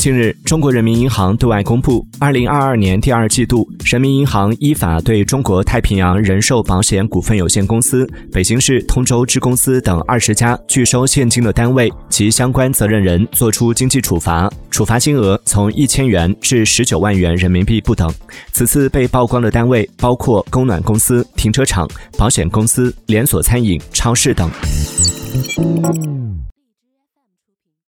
近日中国人民银行对外公布二零二二年第二季度人民银行依法对中国太平洋人寿保险股份有限公司北京市通州支公司等二十家拒收现金的单位及相关责任人作出经济处罚处罚金额从一千元至十九万元人民币不等。此次被曝光的单位包括供暖公司停车场保险公司连锁餐饮超市等。